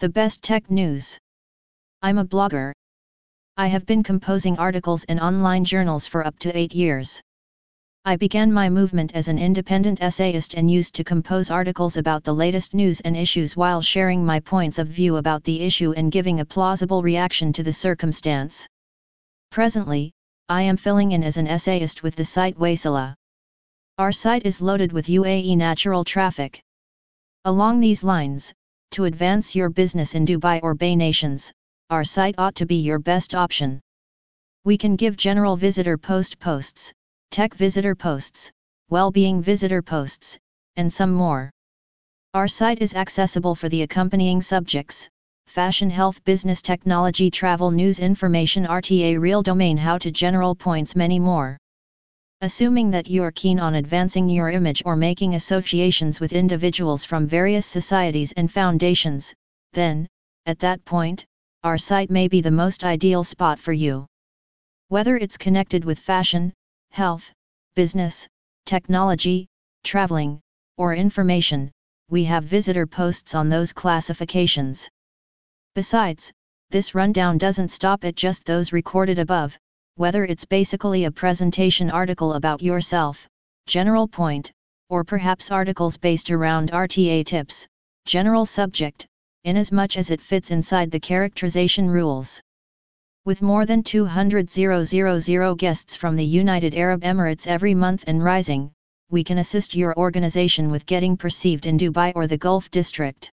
The best tech news. I'm a blogger. I have been composing articles in online journals for up to 8 years. I began my movement as an independent essayist and used to compose articles about the latest news and issues while sharing my points of view about the issue and giving a plausible reaction to the circumstance. Presently, I am filling in as an essayist with the site Waysila. Our site is loaded with UAE natural traffic. Along these lines, to advance your business in Dubai or Bay nations, our site ought to be your best option. We can give general visitor post posts, tech visitor posts, well-being visitor posts, and some more. Our site is accessible for the accompanying subjects, fashion health business technology travel news information RTA real domain how to general points many more. Assuming that you are keen on advancing your image or making associations with individuals from various societies and foundations, then, at that point, our site may be the most ideal spot for you. Whether it's connected with fashion, health, business, technology, traveling, or information, we have visitor posts on those classifications. Besides, this rundown doesn't stop at just those recorded above, whether it's basically a presentation article about yourself, general point, or perhaps articles based around RTA tips, general subject, inasmuch as much as it fits inside the characterization rules. With more than 200,000 guests from the United Arab Emirates every month and rising, we can assist your organization with getting perceived in Dubai or the Gulf District.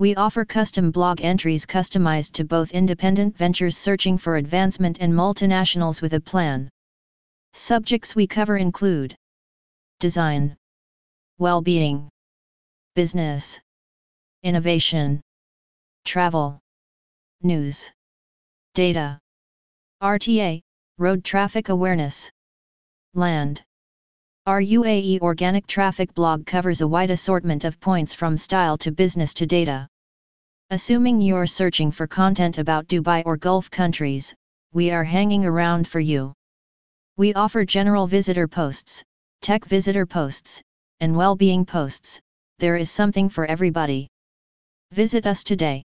We offer custom blog entries customized to both independent ventures searching for advancement and multinationals with a plan. Subjects we cover include design, well-being, business, innovation, travel, news, data, RTA, road traffic awareness, land. Our UAE Organic Traffic blog covers a wide assortment of points from style to business to data. Assuming you're searching for content about Dubai or Gulf countries, we are hanging around for you. We offer general visitor posts, tech visitor posts, and well-being posts, there is something for everybody. Visit us today.